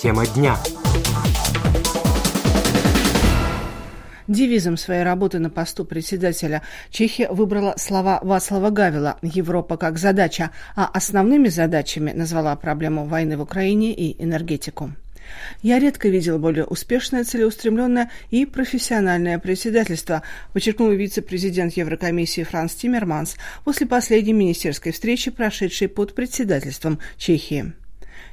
Тема дня. Девизом своей работы на посту председателя Чехия выбрала слова Вацлава Гавила «Европа как задача», а основными задачами назвала проблему войны в Украине и энергетику. Я редко видел более успешное, целеустремленное и профессиональное председательство, подчеркнул вице-президент Еврокомиссии Франс Тиммерманс после последней министерской встречи, прошедшей под председательством Чехии.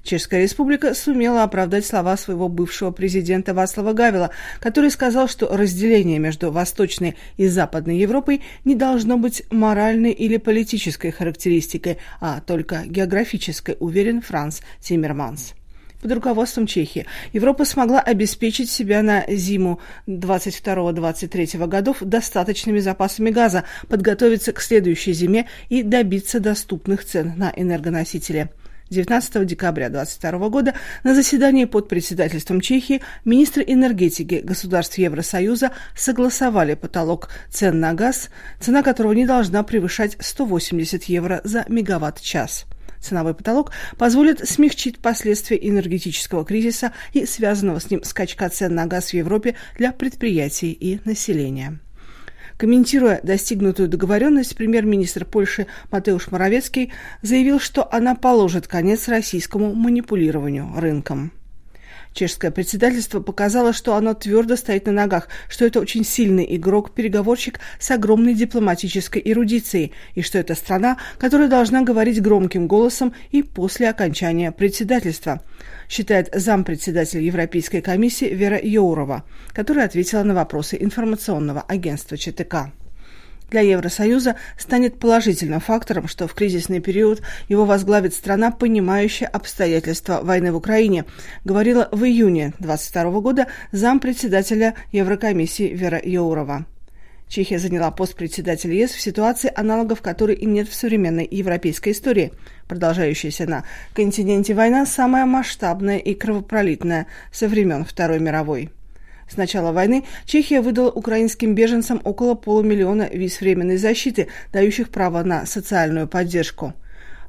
Чешская республика сумела оправдать слова своего бывшего президента Васлава Гавила, который сказал, что разделение между Восточной и Западной Европой не должно быть моральной или политической характеристикой, а только географической, уверен Франц Тиммерманс под руководством Чехии. Европа смогла обеспечить себя на зиму 22-23 годов достаточными запасами газа, подготовиться к следующей зиме и добиться доступных цен на энергоносители. 19 декабря 2022 года на заседании под председательством Чехии министры энергетики государств Евросоюза согласовали потолок цен на газ, цена которого не должна превышать 180 евро за мегаватт-час. Ценовой потолок позволит смягчить последствия энергетического кризиса и связанного с ним скачка цен на газ в Европе для предприятий и населения. Комментируя достигнутую договоренность, премьер-министр Польши Матеуш Моровецкий заявил, что она положит конец российскому манипулированию рынком. Чешское председательство показало, что оно твердо стоит на ногах, что это очень сильный игрок, переговорщик с огромной дипломатической эрудицией, и что это страна, которая должна говорить громким голосом и после окончания председательства, считает зампредседатель Европейской комиссии Вера Йоурова, которая ответила на вопросы информационного агентства ЧТК для Евросоюза станет положительным фактором, что в кризисный период его возглавит страна, понимающая обстоятельства войны в Украине, говорила в июне 2022 года зампредседателя Еврокомиссии Вера Йоурова. Чехия заняла пост председателя ЕС в ситуации, аналогов которой и нет в современной европейской истории. Продолжающаяся на континенте война самая масштабная и кровопролитная со времен Второй мировой. С начала войны Чехия выдала украинским беженцам около полумиллиона виз временной защиты, дающих право на социальную поддержку.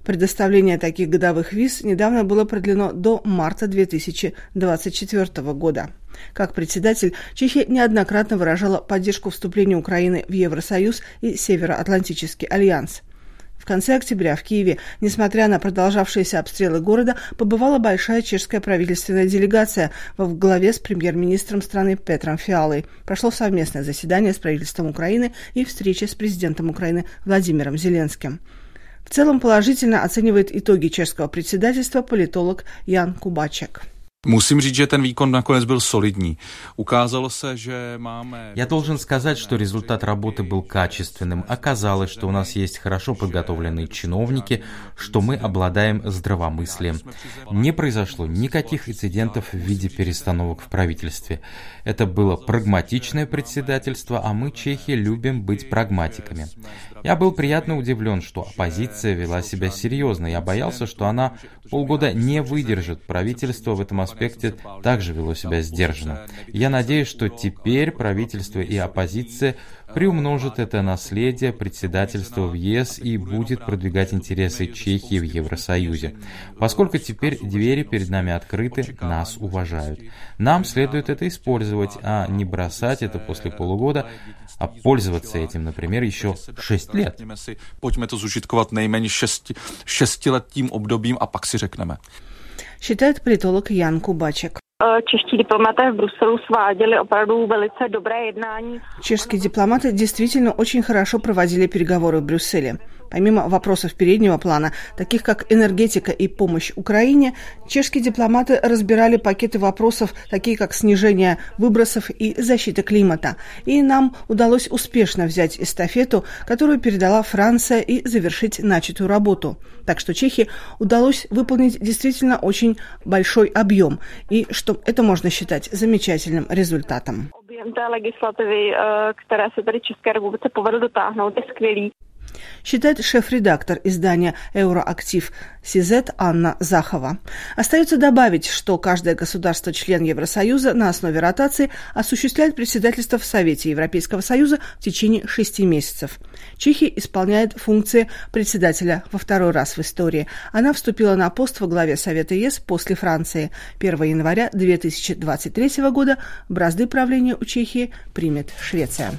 Предоставление таких годовых виз недавно было продлено до марта 2024 года. Как председатель, Чехия неоднократно выражала поддержку вступления Украины в Евросоюз и Североатлантический альянс. В конце октября в Киеве, несмотря на продолжавшиеся обстрелы города, побывала большая чешская правительственная делегация во главе с премьер-министром страны Петром Фиалой. Прошло совместное заседание с правительством Украины и встреча с президентом Украины Владимиром Зеленским. В целом положительно оценивает итоги чешского председательства политолог Ян Кубачек. Musím říct, že ten výkon nakonec byl solidní. Ukázalo se, že máme... Я должен сказать, что результат работы был качественным. Оказалось, что у нас есть хорошо подготовленные чиновники, что мы обладаем здравомыслием. Не произошло никаких инцидентов в виде перестановок в правительстве. Это было прагматичное председательство, а мы, чехи, любим быть прагматиками. Я был приятно удивлен, что оппозиция вела себя серьезно. Я боялся, что она полгода не выдержит. Правительство в этом аспекте также вело себя сдержанно. Я надеюсь, что теперь правительство и оппозиция приумножит это наследие председательства в ЕС и будет продвигать интересы Чехии в Евросоюзе. Поскольку теперь двери перед нами открыты, нас уважают. Нам следует это использовать, а не бросать это после полугода, а пользоваться этим, например, еще 6 лет. Pojďme to zužitkovat nejméně šesti, šestiletým obdobím a pak si řekneme. Считает политолог Ян Кубачек. Чешští diplomaté в Брюсселе sváděli opravdu velice dobré jednání. Чешские дипломаты действительно очень хорошо проводили переговоры в Брюсселе. Помимо вопросов переднего плана, таких как энергетика и помощь Украине, чешские дипломаты разбирали пакеты вопросов, такие как снижение выбросов и защита климата. И нам удалось успешно взять эстафету, которую передала Франция, и завершить начатую работу. Так что Чехии удалось выполнить действительно очень большой объем, и что это можно считать замечательным результатом. Считает шеф-редактор издания «Евроактив» Сизет Анна Захова. Остается добавить, что каждое государство-член Евросоюза на основе ротации осуществляет председательство в Совете Европейского Союза в течение шести месяцев. Чехия исполняет функции председателя во второй раз в истории. Она вступила на пост во главе Совета ЕС после Франции. 1 января 2023 года бразды правления у Чехии примет Швеция.